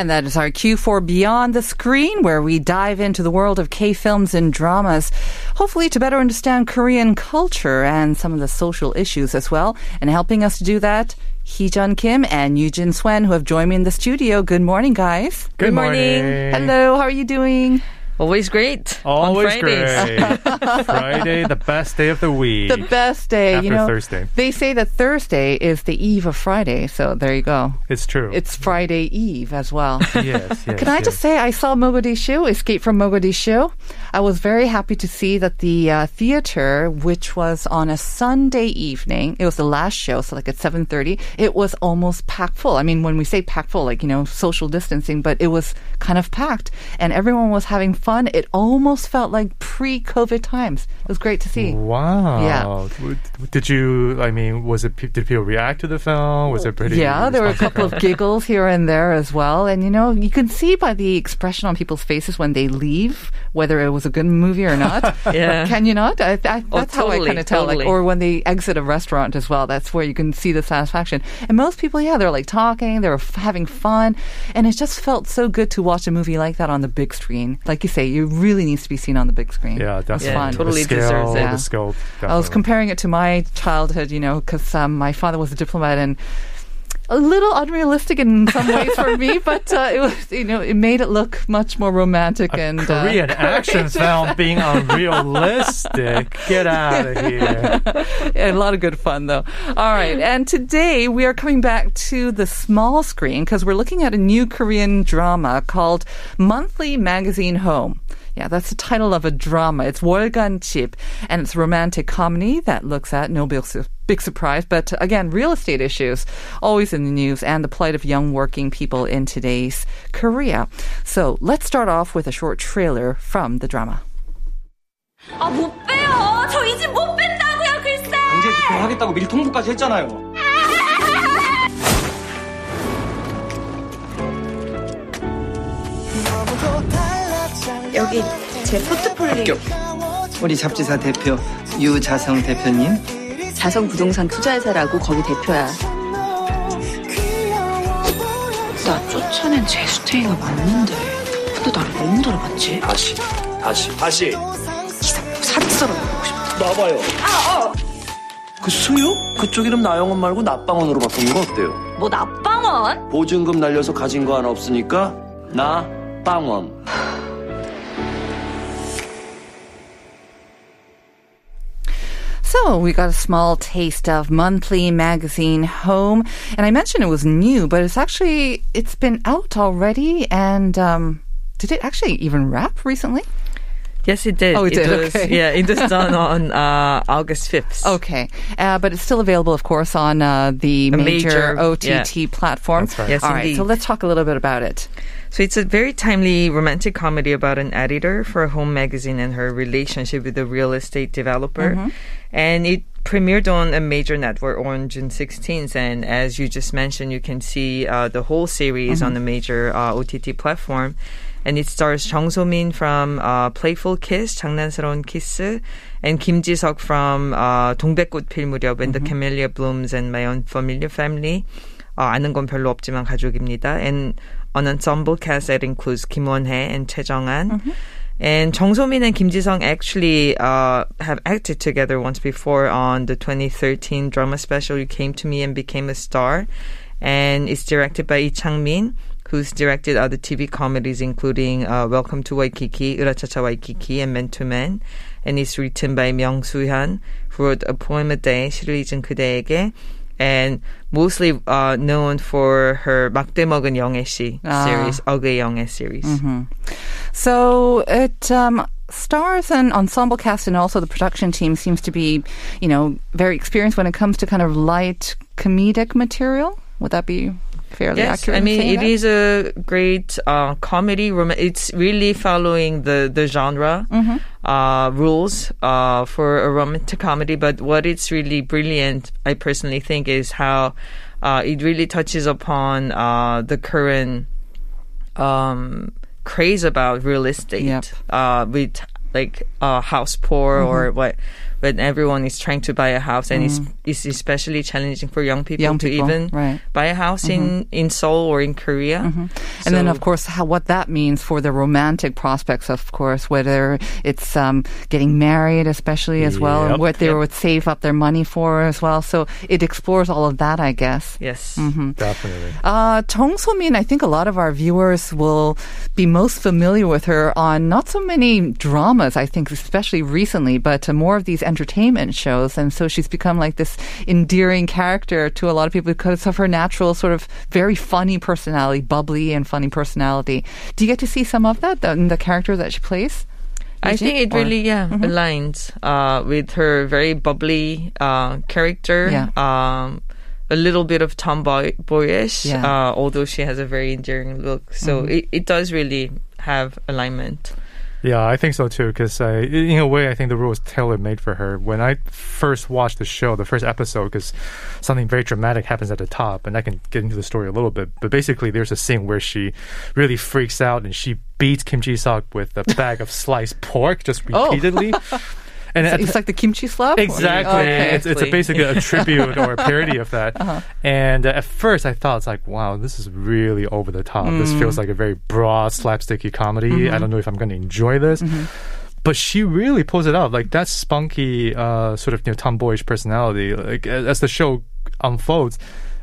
And that is our cue for Beyond the Screen, where we dive into the world of K films and dramas, hopefully to better understand Korean culture and some of the social issues as well. And helping us to do that, Heejun Kim and Yujin Swen, who have joined me in the studio. Good morning, guys. Good morning. Hello, how are you doing? Always great. Always on Fridays. great. Friday, the best day of the week. The best day, After you know. Thursday. They say that Thursday is the eve of Friday, so there you go. It's true. It's Friday Eve as well. yes, yes. Can I yes. just say, I saw Mogadishu, Escape from Mogadishu. I was very happy to see that the uh, theater, which was on a Sunday evening, it was the last show, so like at 7.30, it was almost packed full. I mean, when we say packed full, like, you know, social distancing, but it was kind of packed. And everyone was having fun. It almost felt like pre-COVID times. It was great to see. Wow. Yeah. Did you, I mean, was it, did people react to the film? Was it pretty? Yeah, there were a couple of giggles here and there as well. And, you know, you can see by the expression on people's faces when they leave whether it was a good movie or not. Yeah. Can you not? I, I, Oh, that's how I totally, kind of tell. Like, or when they exit a restaurant as well, that's where you can see the satisfaction. And most people, yeah, they're like talking, they're f- having fun. And it just felt so good to watch a movie like that on the big screen. Like you say, it really needs to be seen on the big screen. Yeah, It was definitely. fun. totally the scale, deserves it. Yeah. The scope. I was comparing it to my childhood, you know, because um, my father was a diplomat and a little unrealistic in some ways for me, but uh, it was, you know, it made it look much more romantic A and Korean uh, action film being unrealistic. Get out of here. a lot of good fun though. All right, and today we are coming back to the small screen because we're looking at a new Korean drama called Monthly Magazine Home. Yeah, that's the title of a drama. It's 월간 집, and it's a romantic comedy that looks at no big, su- big surprise, but again, real estate issues always in the news and the plight of young working people in today's Korea. So let's start off with a short trailer from the drama. 아 못 빼요 저 이 집 못 뺀다고요 글쎄 강제 집행하겠다고 미리 통보까지 했잖아요. 여기 제 포트폴리오. 우리 잡지사 대표 유자성 대표님 자성 부동산 투자회사라고 거기 대표야. 나 쫓아낸 제수태이가 맞는데. 근데 나를 너무 닮았지? 다시, 다시, 다시. 사직서로 보고 싶어. 나봐요. 그 수유? 그쪽 이름 나영원 말고 나빵원으로 바꾸는 거 어때요? 뭐 나빵원? 보증금 날려서 가진 거 하나 없으니까 나빵원. So we got a small taste of monthly magazine Home, and I mentioned it was new, but it's actually it's been out already. And um, did it actually even wrap recently? Yes, it did. Oh, it did, was, okay. Yeah, it was done on uh, August 5th. Okay, uh, but it's still available, of course, on uh, the A major, major, OTT yeah. platform. That's right. Yes, All right, so let's talk a little bit about it. So it's a very timely romantic comedy about an editor for a home magazine and her relationship with a real estate developer. Mm-hmm. And it premiered on a major network on June 16th. And as you just mentioned, you can see uh, the whole series mm-hmm. on the major uh, OTT platform. And it stars Jung So-min from uh, Playful Kiss, 장난스러운 키스, and Kim Ji-seok from uh, 동백꽃 필 무렵 and mm-hmm. The Camellia Blooms and My Unfamiliar Family. 아는 건 별로 없지만 가족입니다. And an ensemble cast that includes Kim Won-hae and Chae Jung-an. Mm-hmm. And Jung So-min and Kim Ji-seok actually uh, have acted together once before on the 2013 drama special "You Came to Me and Became a Star," and it's directed by Lee Chang-min, who's directed other TV comedies including uh, "Welcome to Waikiki," "Urachacha Waikiki," and "Man to Man." And it's written by Myung Soo-hyun, who wrote "A Poem a Day," "시를 잊은 그대에게," And mostly uh, known for her 막대 먹은 영애 씨 Ah. series, 어그 영애 series. So it um, stars an ensemble cast, and also the production team seems to be, you know, very experienced when it comes to kind of light comedic material. Would that be fairly Yes, accurate. I mean it that? is a great uh, comedy. Rom- it's really following the the genre Mm-hmm. uh, rules uh, for a romantic comedy. But what it's really brilliant, I personally think, is how uh, it really touches upon uh, the current um, craze about real estate Yep. uh, with like uh, house poor Mm-hmm. or what when everyone is trying to buy a house and it's, it's especially challenging for young people Mm. Young to people, even right. Mm-hmm. buy a house in, in Seoul or in Korea. And then, of course, how, what that means for the romantic prospects, of course, whether it's um, getting married, especially as well, and what they would save up their money for as well. So it explores all of that, I guess. Yes. Mm-hmm. Definitely. Uh, Tong So-min, I think a lot of our viewers will be most familiar with her on not so many dramas, I think, especially recently, but uh, more of these entertainment shows. And so she's become like this endearing character to a lot of people because of her natural sort of very funny personality, bubbly and funny personality. Do you get to see some of that in the character that she plays? I think it Or- really, yeah, Mm-hmm. aligns uh, with her very bubbly uh, character. Yeah. Um, a little bit of tomboyish, Yeah. Mm-hmm. uh, although she has a very endearing look. So it, it does really have alignment. Yeah, I think so too. Because in a way, I think the role is tailor made for her. When I first watched the show, the first episode, because something very dramatic happens at the top, and I can get into the story a little bit. But basically, there's a scene where she really freaks out and she beats Kim Ji Suk with a bag of sliced pork just Oh. And at It's like the kimchi slap? or- Exactly. Okay. It's, it's a basically a tribute or a parody of that. And uh, at first, I thought it's like, wow, this is really over the top. This feels like a very broad, slapsticky comedy. I don't know if I'm going to enjoy this. But she really pulls it out. Like that spunky, uh, sort of you know, tomboyish personality. Like as the show unfolds.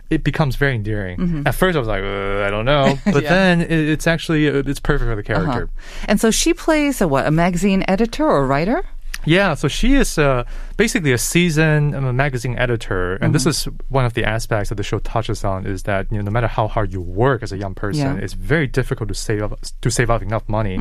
It becomes very endearing. At first, I was like, uh, I don't know, but Yeah. then it, it's actually uh, it's perfect for the character. And so she plays a what? A magazine editor or writer? Yeah, so she is uh, basically a seasoned um, magazine editor, and this is one of the aspects that the show touches on is that you know no matter how hard you work as a young person, Yeah. it's very difficult to save up to save up enough money.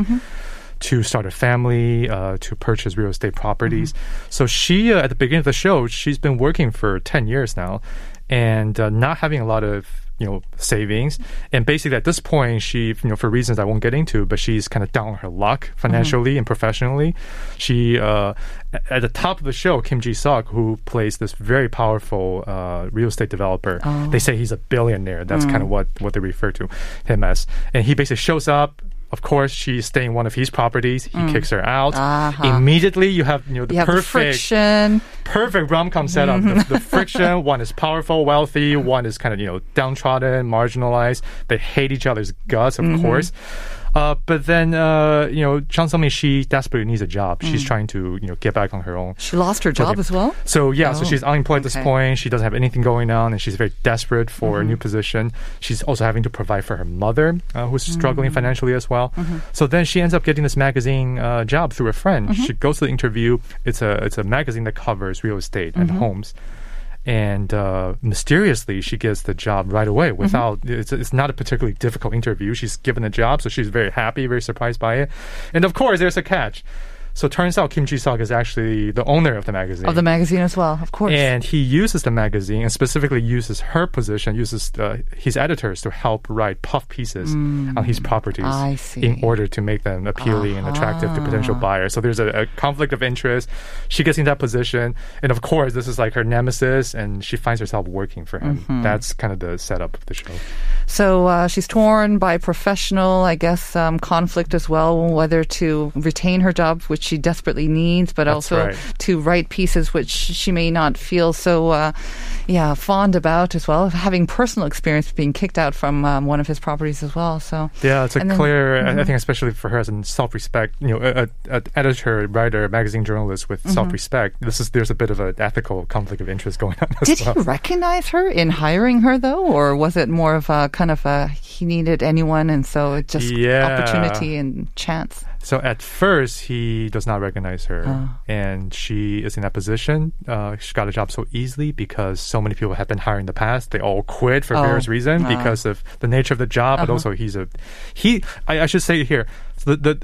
To start a family, uh, to purchase real estate properties. So she, uh, at the beginning of the show, she's been working for ten years now, and uh, not having a lot of you know savings. And basically, at this point, she, you know, for reasons I won't get into, but she's kind of down on her luck financially and professionally. She, uh, at the top of the show, Kim Ji Suk, who plays this very powerful uh, real estate developer. They say he's a billionaire. That's kind of what what they refer to him as. And he basically shows up. Of course, she's staying one of his properties. He mm. kicks her out. Uh-huh. Immediately, you have you know the You have the friction. perfect rom com setup. The, the mm-hmm. friction. One is powerful, wealthy. One is kind of you know downtrodden, marginalized. They hate each other's guts, of mm-hmm. course. Uh, but then uh, you know, Chang Sung-min, she desperately needs a job. She's trying to you know get back on her own. She lost her job Okay. as well? So yeah, so Oh, she's unemployed at this point. She doesn't have anything going on, and she's very desperate for Mm-hmm. a new position. She's also having to provide for her mother, uh, who's struggling Mm-hmm. financially as well. So then she ends up getting this magazine uh, job through a friend. Mm-hmm. She goes to the interview. It's a it's a magazine that covers real estate and Mm-hmm. homes. And uh, mysteriously, she gets the job right away Mm-hmm. without. It's, it's not a particularly difficult interview. She's given the job, so she's very happy, very surprised by it. And of course, there's a catch. So turns out Kim Ji Suk is actually the owner of the magazine. Of the magazine as well, of course. And he uses the magazine and specifically uses her position, uses uh, his editors to help write puff pieces on his properties Mm. I see. in order to make them appealing and attractive to potential buyers. So there's a, a conflict of interest. She gets in that position. And of course, this is like her nemesis and she finds herself working for him. Mm-hmm. That's kind of the setup of the show. So uh, she's torn by professional, I guess, um, conflict as well, whether to retain her job, which she desperately needs, but That's also right. to write pieces which she may not feel so, uh, yeah, fond about as well. Having personal experience being kicked out from um, one of his properties as well. So Yeah, it's a And then- clear. I- I Mhm. think, especially for her as a self-respect, you know, a, a, a editor, writer, magazine journalist with Mm-hmm. self-respect. This is there's a bit of an ethical conflict of interest going on as Did well. he recognize her in hiring her though, or was it more of a kind of a he needed anyone and so it just Yeah. opportunity and chance? So at first, he does not recognize her, Oh. and she is in that position. Uh, she got a job so easily because so many people have been hired in the past. They all quit for Oh. various reasons Ah. because of the nature of the job, but Uh-huh. also he's a he. I, I should say here the the.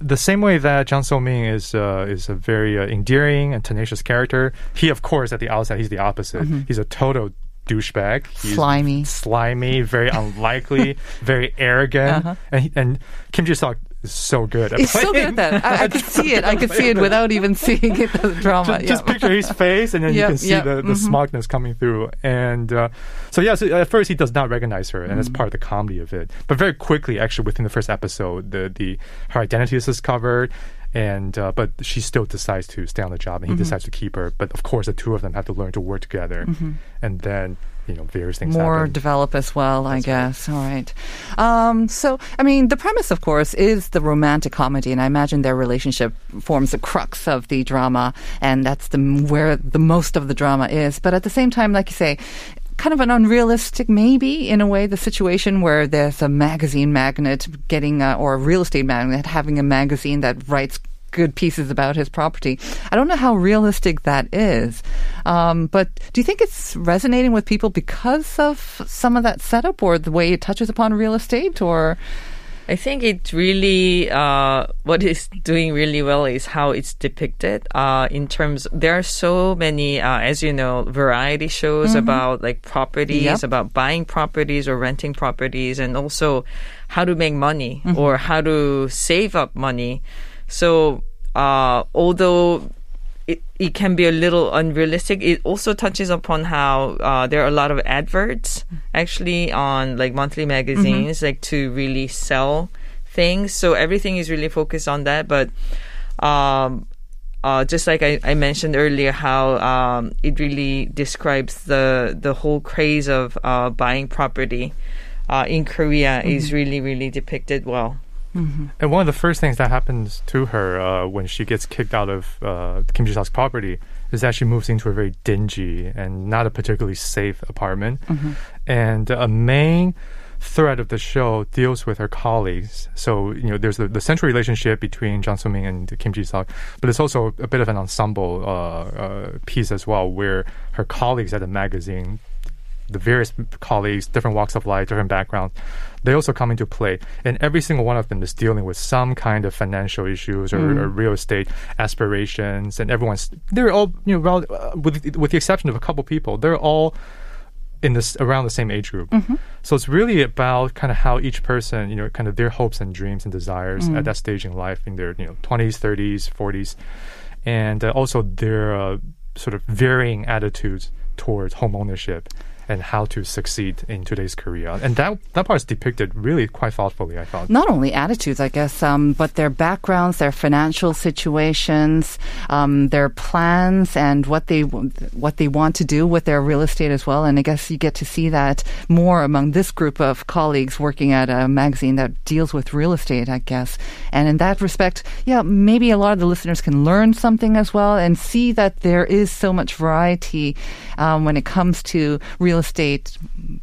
The same way that Jang So Ming is uh, is a very uh, endearing and tenacious character, he of course at the outset he's the opposite. Mm-hmm. He's a total douchebag. He's Slimy. slimy, very unlikely, very arrogant, Uh-huh. and he, and Kim Ji Suk is so good at He's so good playing at that. I, I could see it. I could see it without even seeing it, the drama. just, just yeah. picture his face, and then you can see yep, the, the mhm. smugness coming through. And uh, so, yeah, so at first he does not recognize her, and Mm. it's part of the comedy of it. But very quickly, actually, within the first episode, the the her identity is discovered. And uh, but she still decides to stay on the job, and he Mhm. decides to keep her. But of course, the two of them have to learn to work together, Mhm. and then you know various things more happen. develop as well, I guess. All right. Um, so, I mean, the premise, of course, is the romantic comedy, and I imagine their relationship forms the crux of the drama, and that's the where the most of the drama is. But at the same time, like you say. Kind of an unrealistic, maybe in a way, the situation where there's a magazine magnet getting, uh, or a real estate magnet having a magazine that writes good pieces about his property. I don't know how realistic that is. Um, but do you think it's resonating with people because of some of that setup or the way it touches upon real estate or? I think it really uh, what is doing really well is how it's depicted. Uh, in terms, there are so many, uh, as you know, variety shows Mhm. about like properties, Yep. about buying properties or renting properties, and also how to make money Mhm. or how to save up money. So, uh, although it, it can be a little unrealistic. It also touches upon how uh, there are a lot of adverts actually on like monthly magazines, like to really sell things. So everything is really focused on that. But um, uh, just like I, I mentioned earlier, how um, it really describes the the whole craze of uh, buying property uh, in Korea is really really depicted well. And one of the first things that happens to her uh, when she gets kicked out of uh, Kim Ji-suk's property is that she moves into a very dingy and not a particularly safe apartment. And a main thread of the show deals with her colleagues. So, you know, there's the, the central relationship between Jang So-min and Kim Ji-suk, but it's also a bit of an ensemble uh, uh, piece as well, where her colleagues at the magazine the various colleagues, different walks of life, different backgrounds, they also come into play. And every single one of them is dealing with some kind of financial issues or, Mm. or real estate aspirations. And everyone's, they're all, you know, rel- uh, with, with the exception of a couple people, they're all in this around the same age group. Mm-hmm. So it's really about kind of how each person, you know, kind of their hopes and dreams and desires Mm. at that stage in life in their, you know, 20s, 30s, 40s, and uh, also their uh, sort of varying attitudes towards home ownership and how to succeed in today's Korea. And that that part is depicted really quite thoughtfully, I thought. not only attitudes, I guess, um, but their backgrounds, their financial situations, um, their plans, and what they what they want to do with their real estate as well. And I guess you get to see that more among this group of colleagues working at a magazine that deals with real estate, I guess. And in that respect, yeah, maybe a lot of the listeners can learn something as well and see that there is so much variety um, when it comes to real estate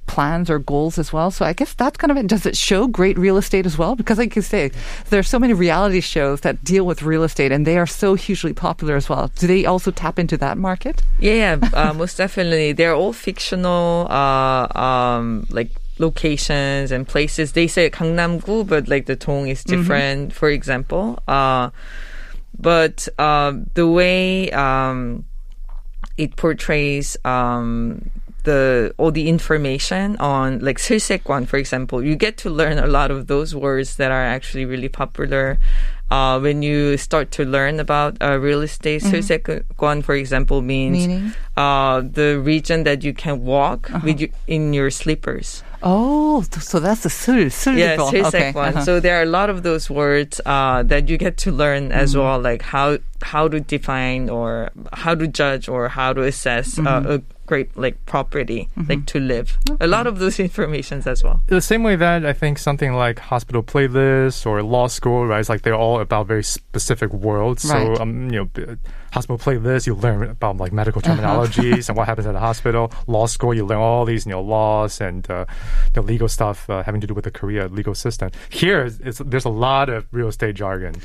plans or goals as well. So I guess that's kind of it. Does it show great real estate as well? Because like you say, there are so many reality shows that deal with real estate and they are so hugely popular as well. Do they also tap into that market? Yeah, uh, most definitely. They're all fictional, uh, um, like locations and places. They say Gangnam-gu, but like the tone is different. For example, uh, but uh, the way um, it portrays um, the all the information on like 실세권, for example, you get to learn a lot of those words that are actually really popular. Uh, when you start to learn about uh, real estate, 실세권, for example, means Meaning? uh, the region that you can walk with you, in your slippers. Oh, th- so that's the 술, 술 Yes, people. his okay. one. uh-huh. So there are a lot of those words uh, that you get to learn as Mm-hmm. well, like how how to define or how to judge or how to assess Mm-hmm. uh, a great like property, like to live. A lot of those informations as well. The same way that I think something like hospital playlists or law school, right? It's like they're all about very specific worlds. Right. So, um, you know, hospital playlist, you learn about like medical terminologies and what happens at the hospital. Law school, you learn all these, you know, laws and uh, you know, legal stuff uh, having to do with the Korea legal system. Here, it's, it's, there's a lot of real estate jargon.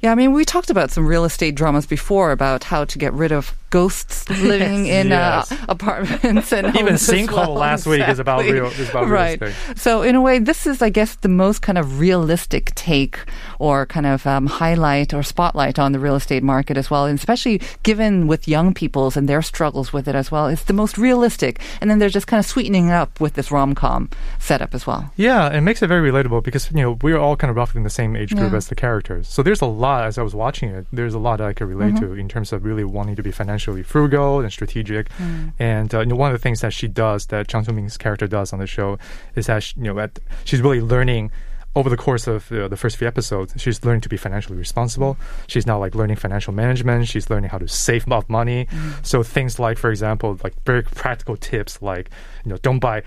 Yeah, I mean, we talked about some real estate dramas before about how to get rid of ghosts living in Yes. uh, apartments and Even Sinkhole well. last week is about real- is about real right. estate. So in a way, this is, I guess, the most kind of realistic take or kind of um, highlight or spotlight on the real estate market as well, and especially given with young people's and their struggles with it as well. It's the most realistic, and then they're just kind of sweetening it up with this rom com setup as well. Yeah, it makes it very relatable because you know we're all kind of roughly in the same age group Yeah. as the characters. So there's a lot as I was watching it. There's a lot that I could relate Mm-hmm. to in terms of really wanting to be financially frugal and strategic. Mm. And uh, you know, one of the things that she does, that Chang Soo Ming's character does on the show, is that she, you know at, she's really learning. Over the course of uh, the first few episodes, she's learning to be financially responsible. She's now like learning financial management. She's learning how to save up money. Mm. So things like, for example, like very practical tips, like you know, don't buy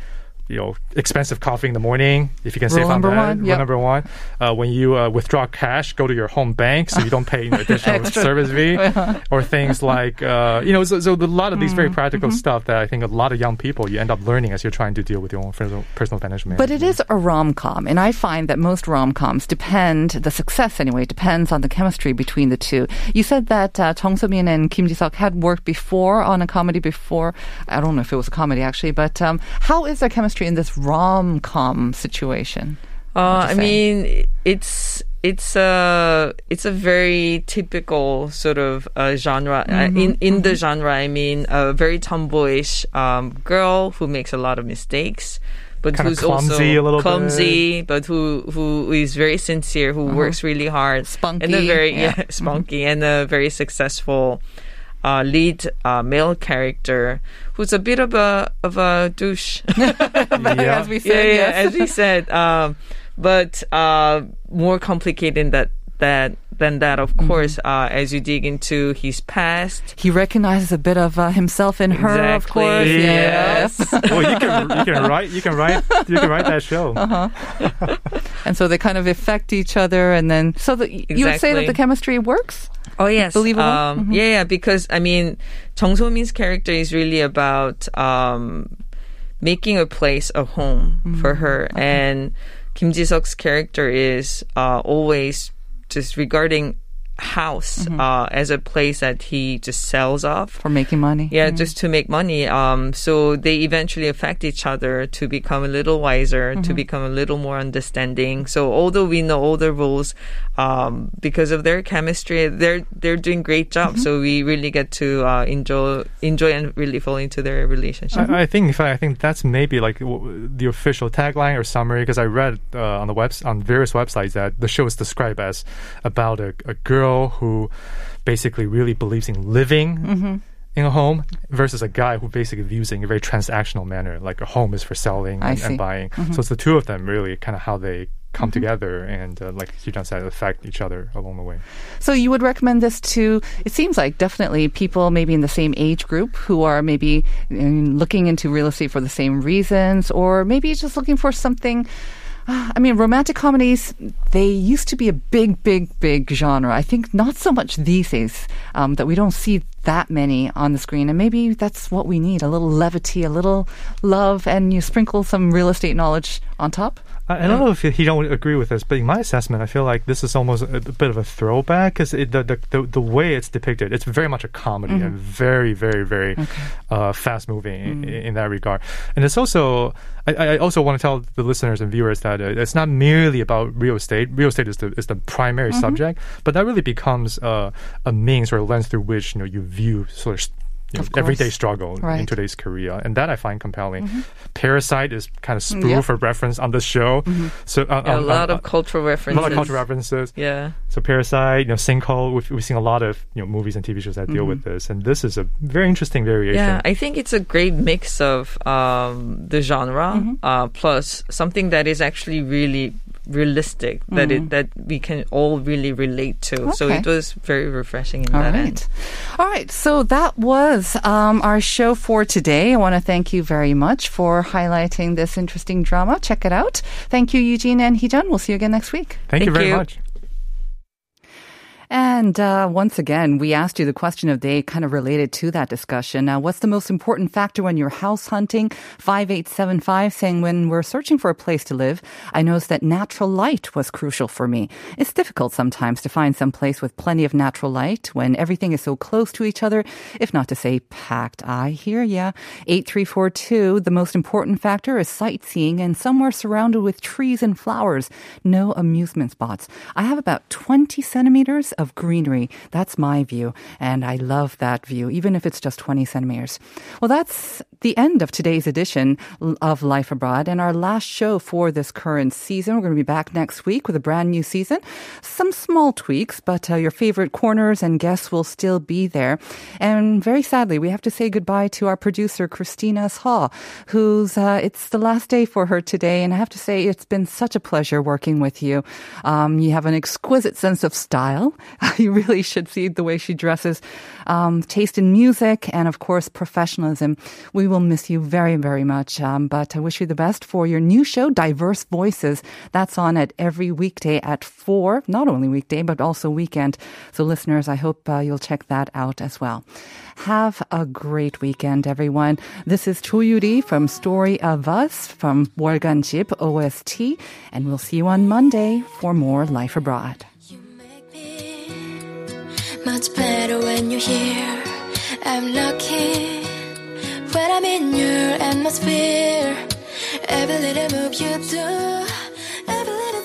you know expensive coffee in the morning if you can Rule save on number that. one, Rule yep. number one. Uh, when you uh, withdraw cash, go to your home bank so you don't pay additional service fee. or things like uh, you know, so, so a lot of these very practical mm-hmm. stuff that I think a lot of young people you end up learning as you're trying to deal with your own personal, personal financial management. But it is a rom com, and I find that most rom coms depend, the success anyway, depends on the chemistry between the two. You said that uh, Chong So Min and Kim Ji Seok had worked before on a comedy before. I don't know if it was a comedy actually, but um, how is their chemistry in this rom com situation? Uh, I say? mean, it's it's a it's a very typical sort of uh, genre. Uh, in in the genre, I mean, a very tomboyish um, girl who makes a lot of mistakes. But Kinda who's clumsy also a little clumsy, but who who is very sincere, who works really hard, Spunky, and a very yeah. yeah, spunky, and a very successful uh, lead uh, male character who's a bit of a of a douche. yeah. As we said, yeah, yes. as we said, um, but uh, more complicated that that than that, of Mm-hmm. course. Uh, as you dig into his past, he recognizes a bit of uh, himself in her, of course. Yes. well, you can you can write you can write you can write that show. Uh-huh. And so they kind of affect each other, and then so that you would say that the chemistry works. Oh yes, Believable? Um, Yeah, yeah. Because I mean, Jung So Min's character is really about um, making a place a home for her, and Kim Ji Seok's character is uh, always just regarding house uh, as a place that he just sells off. for making money. Yeah, just to make money. Um, so they eventually affect each other to become a little wiser, to become a little more understanding. So although we know all the rules, um, because of their chemistry, they're they're doing great job. So we really get to uh, enjoy enjoy and really fall into their relationship. I, I think, in fact, I think that's maybe like w- the official tagline or summary because I read uh, on the webs on various websites that the show is described as about a, a girl who basically really believes in living. Mm-hmm. In a home versus a guy who basically views it in a very transactional manner, like a home is for selling and, and buying. Mm-hmm. So it's the two of them really kind of how they come together and, uh, like you just said, affect each other along the way. So you would recommend this to? It seems like definitely people maybe in the same age group who are maybe mm, looking into real estate for the same reasons, or maybe just looking for something. I mean, romantic comedies, they used to be a big, big, big genre. I think not so much these days um, that we don't see that many on the screen. And maybe that's what we need a little levity, a little love, and you sprinkle some real estate knowledge on top. I, I don't know if he don't agree with this, but in my assessment, I feel like this is almost a, a bit of a throwback because the, the, the the way it's depicted, it's very much a comedy and very, very, very uh, fast moving in, in that regard. And it's also, I, I also want to tell the listeners and viewers that uh, it's not merely about real estate. Real estate is the is the primary subject, but that really becomes uh, a means or a lens through which you know you view sort of. You know, Of course. everyday struggle Right. in today's Korea, and that I find compelling. Parasite is kind of spoof Yep. or reference on the show, so uh, Yeah, a um, lot uh, of cultural references. a lot of cultural references. Yeah. So Parasite, you know, Sinkhole. We've, we've seen a lot of you know movies and TV shows that deal with this, and this is a very interesting variation. Yeah, I think it's a great mix of um, the genre uh, plus something that is actually really realistic that it that we can all really relate to. So it was very refreshing in All that right. end. All right. So that was um, our show for today. I want to thank you very much for highlighting this interesting drama. Check it out. Thank you, Eugene and Heejun. We'll see you again next week. Thank, you very you. much. And uh, once again, we asked you the question of the day, kind of related to that discussion. Now, what's the most important factor when you're house hunting? 5875 saying, when we're searching for a place to live, I noticed that natural light was crucial for me. It's difficult sometimes to find some place with plenty of natural light when everything is so close to each other, if not to say packed. I hear ya. 8342, the most important factor is sightseeing and somewhere surrounded with trees and flowers. No amusement spots. I have about 20 centimeters of greenery. That's my view. And I love that view, even if it's just 20 centimeters. Well, that's the end of today's edition of Life Abroad and our last show for this current season. We're going to be back next week with a brand new season. Some small tweaks, but uh, your favorite corners and guests will still be there. And very sadly, we have to say goodbye to our producer, Christina Saw, who's, uh, it's the last day for her today. And I have to say, it's been such a pleasure working with you. Um, you have an exquisite sense of style. you really should see the way she dresses, um, taste in music, and of course, professionalism. We will will miss you very, very much. Um, but I wish you the best for your new show, Diverse Voices. That's on at every weekday at 4, not only weekday, but also weekend. So, listeners, I hope uh, you'll check that out as well. Have a great weekend, everyone. This is Chuyudi from Story of Us from Warganjip OST, and we'll see you on Monday for more Life Abroad. much better when you're here. I'm lucky. But I'm in your atmosphere. Every little move you do, every little